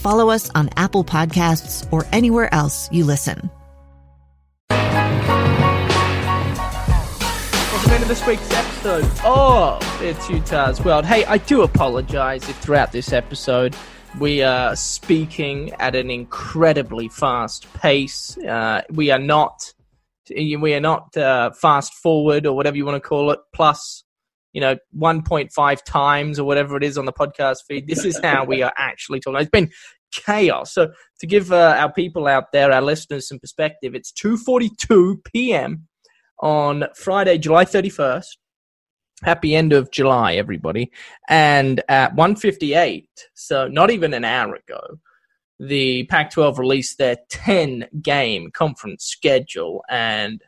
follow us on Apple Podcasts, or anywhere else you listen. Welcome into this week's episode of It's Utah's World. Hey, I do apologize if throughout this episode we are speaking at an incredibly fast pace. Uh, we are not, we are not uh, fast forward or whatever you want to call it. Plus, you know, 1.5 times or whatever it is on the podcast feed. This is how we are actually talking. It's been chaos. So to give uh, our people out there, our listeners, some perspective, it's 2:42 p.m. on Friday, July 31st. Happy end of July, everybody. And at 1:58, so not even an hour ago, the Pac-12 released their 10-game conference schedule, and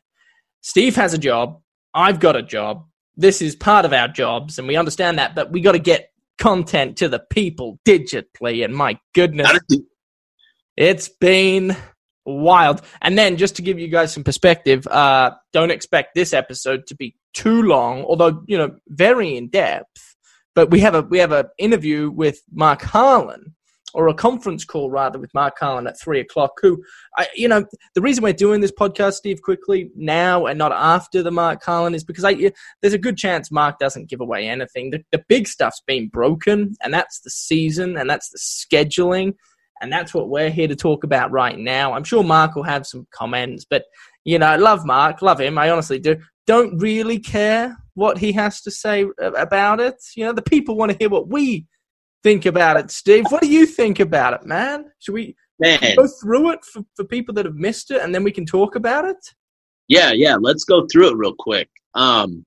Steve has a job. I've got a job this is part of our jobs and we understand that, but we got to get content to the people digitally. And my goodness, it's been wild. And then just to give you guys some perspective, uh, don't expect this episode to be too long, although, you know, very in depth. But we have a we have an interview with Mark Harlan, or a conference call rather with Mark Harlan at three o'clock. Who, I, you know, the reason we're doing this podcast, Steve, quickly now and not after the Mark Harlan is because I there's a good chance Mark doesn't give away anything. The, the big stuff's been broken, and that's the season, and that's the scheduling, and that's what we're here to talk about right now. I'm sure Mark will have some comments, but you know, I love Mark, love him. I honestly do. Don't really care what he has to say about it. You know, the people want to hear what we think about it, Steve. What do you think about it, man? Should we man. go through it for, for people that have missed it and then we can talk about it? Yeah, yeah. Let's go through it real quick. Um,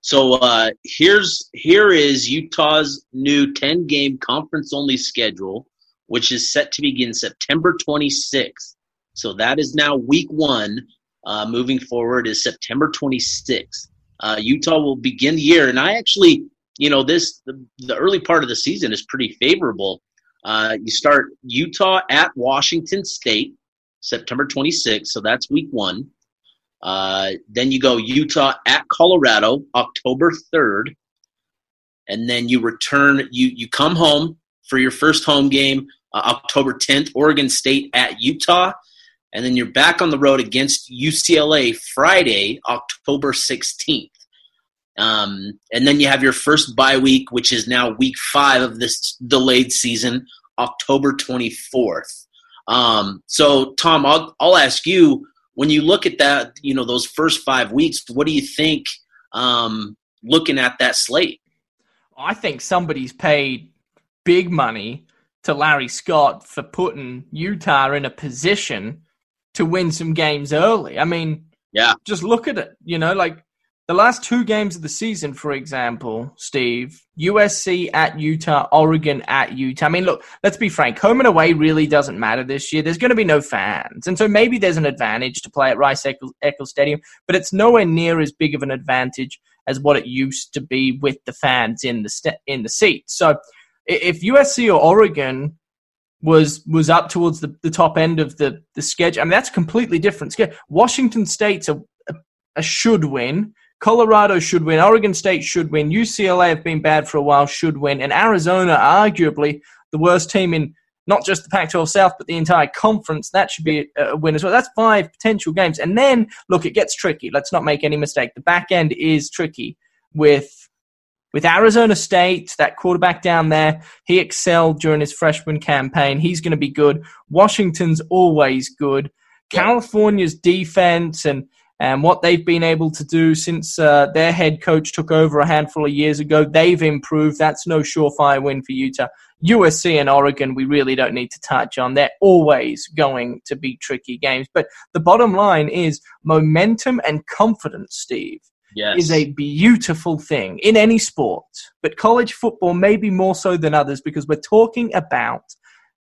so uh, here's here is Utah's new 10 game conference only schedule, which is set to begin September 26th. So that is now week one. Uh, moving forward is September 26th. Uh, Utah will begin the year, and I actually you know this the, the early part of the season is pretty favorable. Uh, you start Utah at Washington State, September 26th, so that's week one. Uh, then you go Utah at Colorado, October 3rd, and then you return. You you come home for your first home game, uh, October 10th, Oregon State at Utah, and then you're back on the road against UCLA Friday, October 16th. Um, and then you have your first bye week, which is now week five of this delayed season, October 24th. Um, so, Tom, I'll, I'll ask you when you look at that, you know, those first five weeks, what do you think um, looking at that slate? I think somebody's paid big money to Larry Scott for putting Utah in a position to win some games early. I mean, yeah, just look at it. You know, like the last two games of the season, for example, Steve, USC at Utah, Oregon at Utah. I mean, look, let's be frank. Home and away really doesn't matter this year. There's going to be no fans. And so maybe there's an advantage to play at Rice Eccles Stadium, but it's nowhere near as big of an advantage as what it used to be with the fans in the, st- in the seats. So if USC or Oregon was was up towards the, the top end of the, the schedule, I mean, that's completely different. Washington State's a, a, a should win. Colorado should win. Oregon State should win. UCLA have been bad for a while, should win. And Arizona, arguably the worst team in not just the Pac 12 South, but the entire conference. That should be a win as well. That's five potential games. And then, look, it gets tricky. Let's not make any mistake. The back end is tricky with. With Arizona State, that quarterback down there, he excelled during his freshman campaign. He's going to be good. Washington's always good. California's defense and and what they've been able to do since uh, their head coach took over a handful of years ago, they've improved. That's no surefire win for Utah. USC and Oregon, we really don't need to touch on. They're always going to be tricky games. But the bottom line is momentum and confidence, Steve, Yes. is a beautiful thing in any sport. But college football, maybe more so than others, because we're talking about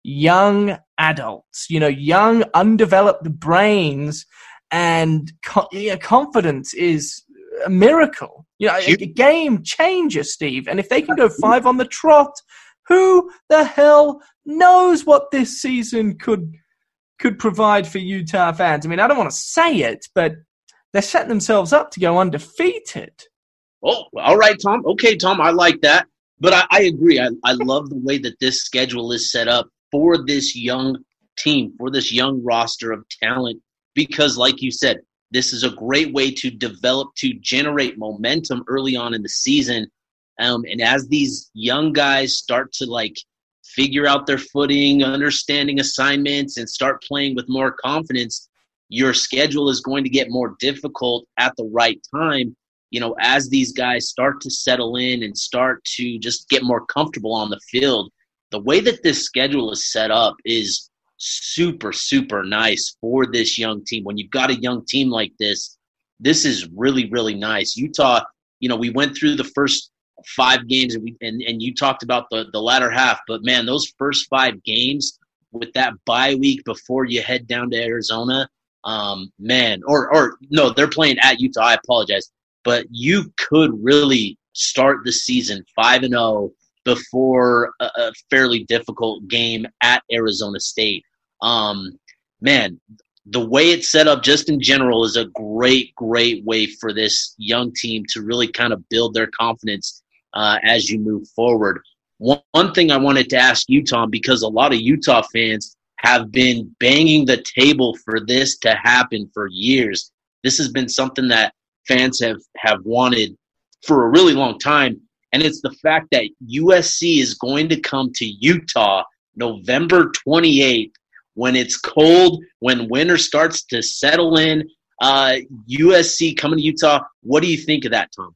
young adults, you know, young, undeveloped brains, and co- yeah, confidence is a miracle. You know, a, a game changer, Steve. And if they can go five on the trot, who the hell knows what this season could could provide for Utah fans? I mean, I don't want to say it, but they're setting themselves up to go undefeated. Oh, all right, Tom. Okay, Tom, I like that. But I, I agree. I, I love the way that this schedule is set up for this young team, for this young roster of talent, because, like you said, this is a great way to develop, to generate momentum early on in the season. Um, and as these young guys start to like figure out their footing, understanding assignments, and start playing with more confidence, your schedule is going to get more difficult at the right time you know, as these guys start to settle in and start to just get more comfortable on the field, the way that this schedule is set up is super, super nice for this young team. When you've got a young team like this, this is really, really nice. Utah, you know, we went through the first five games and, we, and, and you talked about the, the latter half, but man, those first five games with that bye week before you head down to Arizona, um, man, or, or no, they're playing at Utah. I apologize but you could really start the season 5 and 0 before a, a, fairly difficult game at Arizona State. Um, man, the way it's set up just in general is a great, great way for this young team to really kind of build their confidence uh, as you move forward. One, one thing I wanted to ask you, Tom, because a lot of Utah fans have been banging the table for this to happen for years. This has been something that fans have have wanted for a really long time and it's the fact that USC is going to come to Utah November 28th when it's cold when winter starts to settle in uh, USC coming to Utah what do you think of that Tom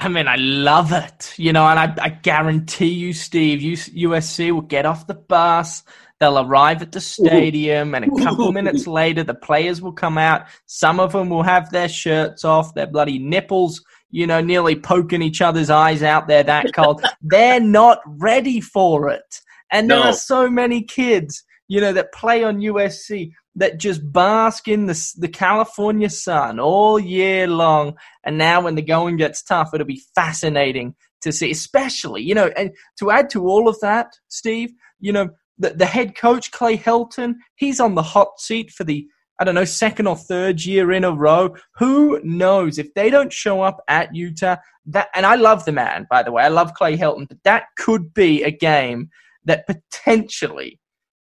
I mean, I love it, you know, and I, I guarantee you, Steve, USC will get off the bus. They'll arrive at the stadium, and a couple minutes later, the players will come out. Some of them will have their shirts off, their bloody nipples, you know, nearly poking each other's eyes out there that cold. They're not ready for it. And there are so many kids, you know, that play on USC that just bask in the, the California sun all year long. And now when the going gets tough, it'll be fascinating to see, especially, you know, and to add to all of that, Steve, you know, the, the head coach, Clay Helton, he's on the hot seat for the, I don't know, second or third year in a row. Who knows if they don't show up at Utah? That, and I love the man, by the way. I love Clay Helton, but that could be a game that potentially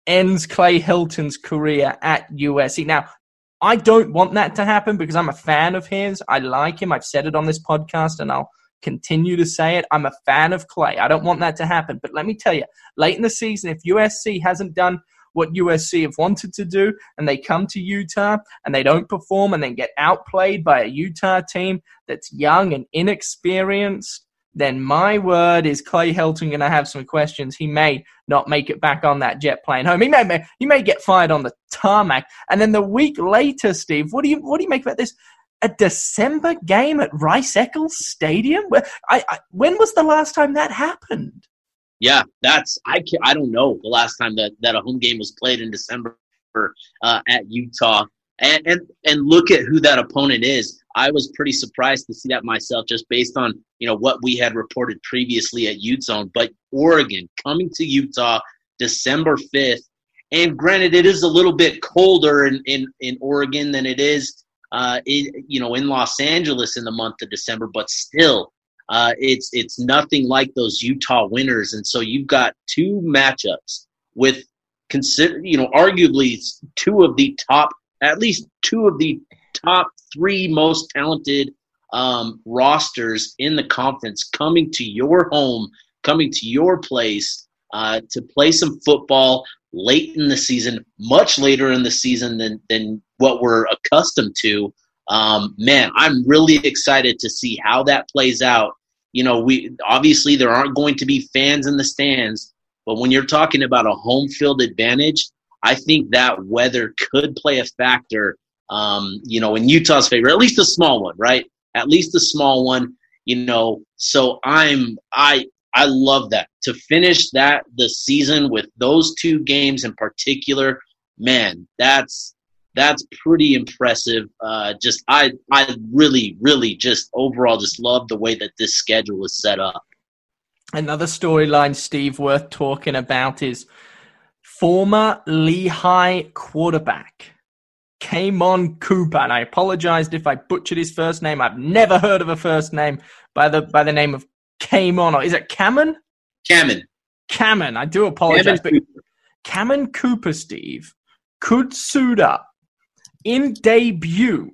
ends Clay Helton's career at USC. Now, I don't want that to happen because I'm a fan of his. I like him. I've said it on this podcast and I'll continue to say it. I'm a fan of Clay. I don't want that to happen. But let me tell you, late in the season, if USC hasn't done what USC have wanted to do and they come to Utah and they don't perform and then get outplayed by a Utah team that's young and inexperienced, then my word is Clay Helton going to have some questions. He may not make it back on that jet plane home. He may, he may get fired on the tarmac. And then the week later, Steve, what do you what do you make about this? A December game at Rice Eccles Stadium? I, I, when was the last time that happened? Yeah, that's I I don't know the last time that, that a home game was played in December uh, at Utah. And, and and look at who that opponent is. I was pretty surprised to see that myself, just based on you know what we had reported previously at Ute Zone. But Oregon coming to Utah December fifth, and granted, it is a little bit colder in in, in Oregon than it is uh, in, you know in Los Angeles in the month of December, but still. Uh, it's it's nothing like those Utah winners, and so you've got two matchups with consider you know arguably two of the top at least two of the top three most talented um, rosters in the conference coming to your home, coming to your place uh, to play some football late in the season, much later in the season than than what we're accustomed to. Um, man, I'm really excited to see how that plays out. You know, we obviously there aren't going to be fans in the stands, but when you're talking about a home field advantage, I think that weather could play a factor. Um, you know, in Utah's favor, at least a small one, right? At least a small one. You know, so I'm I I love that to finish that the season with those two games in particular. Man, that's that's pretty impressive. Uh, just I I really really just overall just love the way that this schedule is set up. Another storyline, Steve, worth talking about is former Lehi quarterback Cammon Cooper, and I apologized if I butchered his first name. I've never heard of a first name by the by the name of Caimon, or is it Cameron? Cameron. Cameron. I do apologize, but Cameron Cooper, Steve, could suit up in debut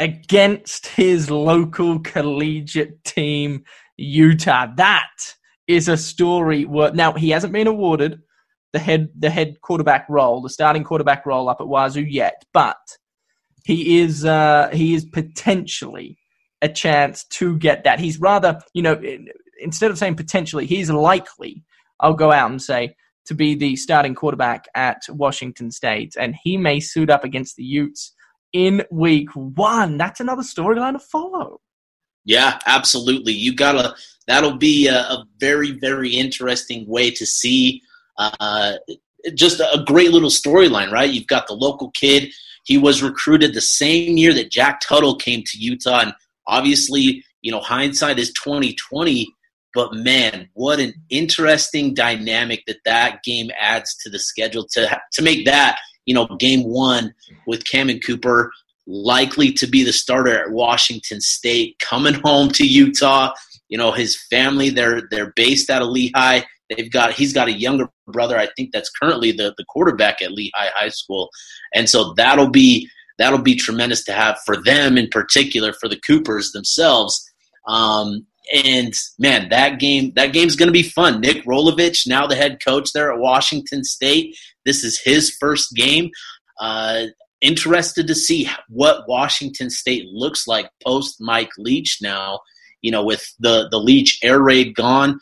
against his local collegiate team, Utah. That is a story. Worth, now he hasn't been awarded the head the head quarterback role, the starting quarterback role up at Wazoo yet, but he is uh, he is potentially a chance to get that. He's rather, you know, instead of saying potentially, he's likely. I'll go out and say to be the starting quarterback at Washington State, and he may suit up against the Utes in week one. That's another storyline to follow. Yeah, absolutely. You gotta. That'll be a, a very, very interesting way to see. Uh, just a great little storyline, right? You've got the local kid. He was recruited the same year that Jack Tuttle came to Utah, and obviously, you know, hindsight is twenty twenty. But man, what an interesting dynamic that that game adds to the schedule to to make that you know game one with Cammon Cooper likely to be the starter at Washington State, coming home to Utah. You know, his family they're they're based out of Lehi. They've got he's got a younger brother, I think that's currently the, the quarterback at Lehi High School. And so that'll be that'll be tremendous to have for them in particular, for the Coopers themselves. Um, and man, that game that game's going to be fun. Nick Rolovich, now the head coach there at Washington State. This is his first game. Uh, interested to see what Washington State looks like post Mike Leach. Now, you know, with the the Leach air raid gone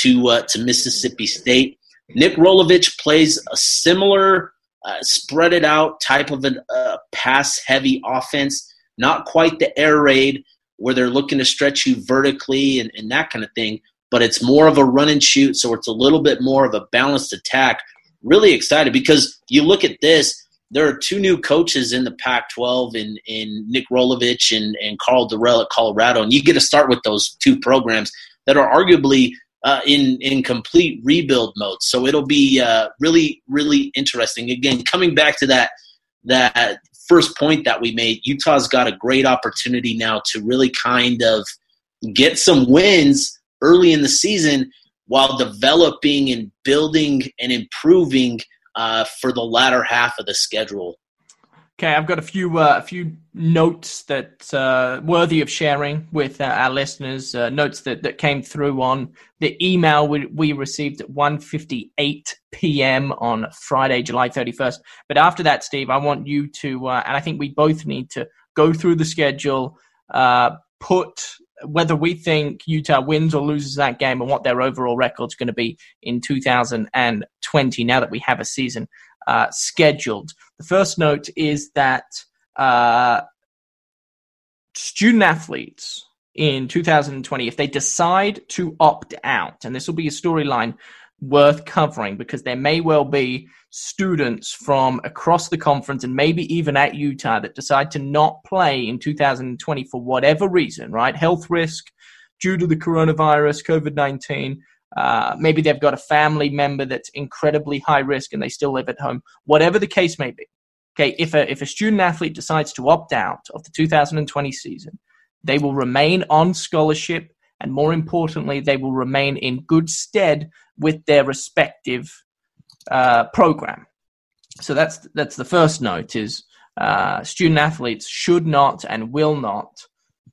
to uh, to Mississippi State, Nick Rolovich plays a similar uh, spread it out type of a uh, pass heavy offense. Not quite the air raid where they're looking to stretch you vertically and, and that kind of thing, but it's more of a run and shoot, so it's a little bit more of a balanced attack. Really excited because you look at this, there are two new coaches in the Pac 12 in, in Nick Rolovich and, and Karl Dorrell at Colorado, and you get to start with those two programs that are arguably uh, in in complete rebuild mode. So it'll be uh, really really interesting. Again, coming back to that that first point that we made, Utah's got a great opportunity now to really kind of get some wins early in the season while developing and building and improving uh, for the latter half of the schedule. Okay, I've got a few uh, a few notes that uh, worthy of sharing with uh, our listeners. Uh, notes that, that came through on the email we, we received at 1.58 p.m. on Friday, July 31st. But after that, Steve, I want you to, uh, and I think we both need to go through the schedule, uh, put whether we think Utah wins or loses that game and what their overall record's going to be in 2020 now that we have a season uh, scheduled. The first note is that uh, student athletes in 2020, if they decide to opt out, and this will be a storyline worth covering because there may well be students from across the conference and maybe even at Utah that decide to not play in 2020 for whatever reason, right? Health risk due to the coronavirus, COVID 19. Uh, maybe they've got a family member that's incredibly high risk and they still live at home. Whatever the case may be. Okay, if a, if a student athlete decides to opt out of the 2020 season, they will remain on scholarship and more importantly, they will remain in good stead with their respective uh, program. So that's that's the first note: is uh, student athletes should not and will not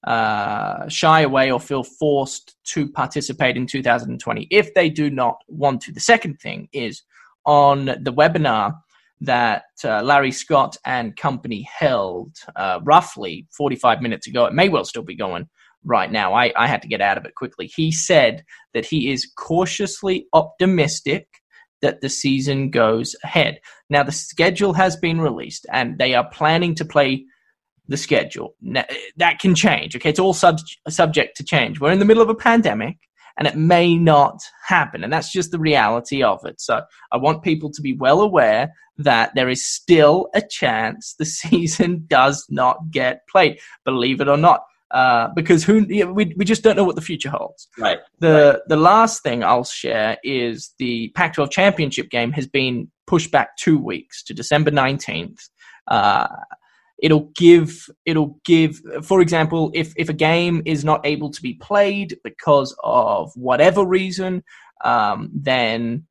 uh, shy away or feel forced to participate in 2020 if they do not want to. The second thing is on the webinar that uh, Larry Scott and company held uh, roughly 45 minutes ago. It may well still be going right now. I, I had to get out of it quickly. He said that he is cautiously optimistic that the season goes ahead. Now, the schedule has been released and they are planning to play the schedule. Now, that can change. Okay, it's all sub- subject to change. We're in the middle of a pandemic and it may not happen. And that's just the reality of it. So I want people to be well aware that there is still a chance the season does not get played, believe it or not. Uh, because who we, we just don't know what the future holds. Right. The right. the last thing I'll share is the Pac-12 championship game has been pushed back two weeks to December 19th. Uh, it'll give it'll give for example if if a game is not able to be played because of whatever reason um, then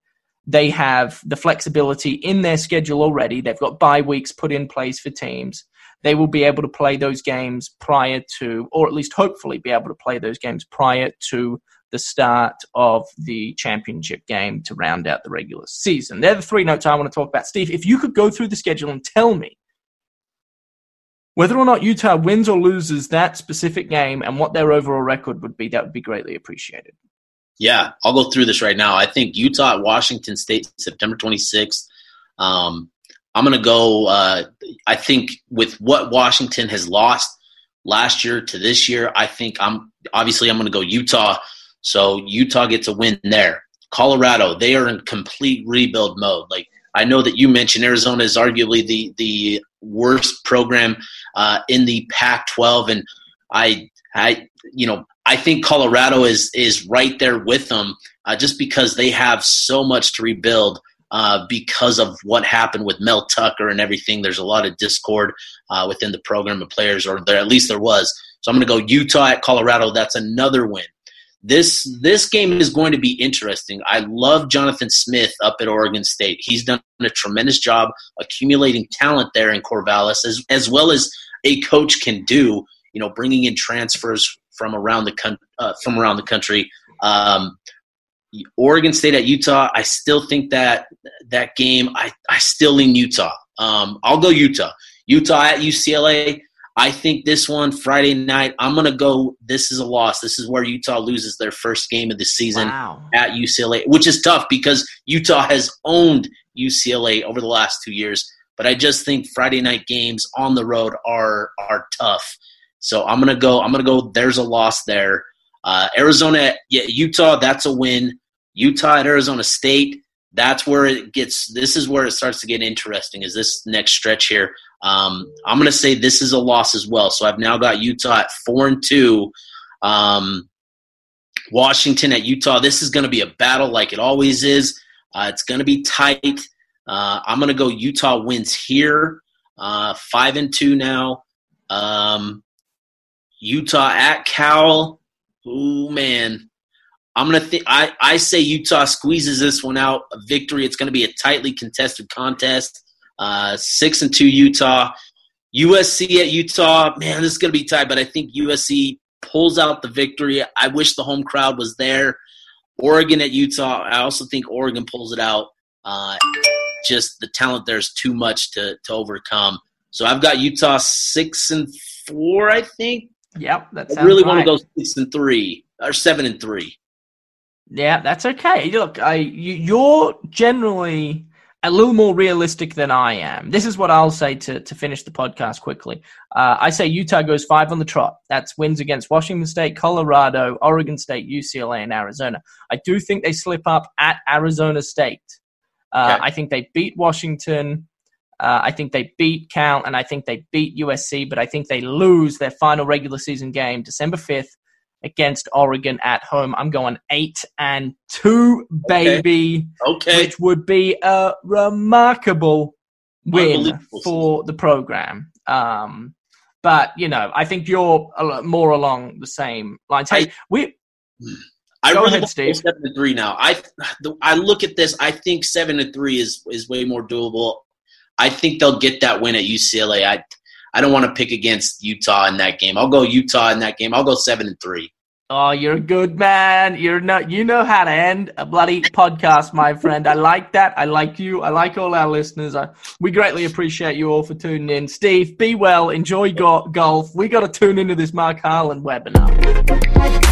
they have the flexibility in their schedule already. They've got bye weeks put in place for teams. They will be able to play those games prior to or at least hopefully be able to play those games prior to the start of the championship game to round out the regular season. They're the three notes i want to talk about. Steve if you could go through the schedule and tell me whether or not Utah wins or loses that specific game and what their overall record would be, that would be greatly appreciated. Yeah, I'll go through this right now. I think Utah at Washington State, September 26th. Um, I'm going to go, uh, I think, with what Washington has lost last year to this year, I think I'm obviously I'm going to go Utah. So Utah gets a win there. Colorado, they are in complete rebuild mode. Like I know that you mentioned Arizona is arguably the the worst program uh, in the Pac-12, and I, I, you know, I think Colorado is is right there with them, uh, just because they have so much to rebuild. Uh, because of what happened with Mel Tucker and everything, there's a lot of discord uh, within the program of players, or there at least there was. So I'm going to go Utah at Colorado. That's another win this this game is going to be interesting. I love Jonathan Smith up at Oregon State. He's done a tremendous job accumulating talent there in Corvallis, as as well as a coach can do. You know, bringing in transfers from around the uh, from around the country. Um, Oregon State at Utah. I still think that that game. I I still lean Utah. Um, I'll go Utah. Utah at UCLA. I think this one Friday night, I'm going to go. This is a loss. This is where Utah loses their first game of the season wow. at UCLA, which is tough because Utah has owned UCLA over the last two years. But I just think Friday night games on the road are are tough. So I'm gonna go. I'm gonna go. There's a loss there. Uh, Arizona, yeah, Utah. That's a win. Utah at Arizona State. That's where it gets. This is where it starts to get interesting. Is this next stretch here? Um, I'm going to say this is a loss as well. So I've now got Utah at four and two. Um, Washington at Utah. This is going to be a battle like it always is. Uh, it's going to be tight. Uh, I'm going to go Utah wins here. Uh, five and two now. Um, Utah at Cal. Oh man, I'm gonna think. I I say Utah squeezes this one out. A victory. It's going to be a tightly contested contest. Uh, six and two Utah. USC at Utah, man, this is going to be tight, but I think USC pulls out the victory. I wish the home crowd was there. Oregon at Utah, I also think Oregon pulls it out. Uh, just the talent there's too much to to overcome. So I've got Utah six and four, I think. Yep, that's I really right. want to go six and three or seven and three. Yeah, that's okay. Look, I you, you're generally a little more realistic than I am. This is what I'll say to, to finish the podcast quickly. Uh, I say Utah goes five on the trot. That's wins against Washington State, Colorado, Oregon State, UCLA, and Arizona. I do think they slip up at Arizona State. Uh, Okay. I think they beat Washington. Uh, I think they beat Cal, and I think they beat USC, but I think they lose their final regular season game December 5th against Oregon at home. I'm going eight and two, baby Okay. which would be a remarkable win for the program. Um, but you know, I think you're more along the same lines. Hey, I- we I Go really ahead, to Steve. Seven and three now. I the- I look at this. I think seven to three is is way more doable. I think they'll get that win at UCLA. I I don't want to pick against Utah in that game. I'll go Utah in that game. I'll go seven and three. Oh, you're a good man. You're not. You know how to end a bloody podcast, my friend. I like that. I like you. I like all our listeners. I, we greatly appreciate you all for tuning in. Steve, be well. Enjoy go- golf. We got to tune into this Mark Harlan webinar.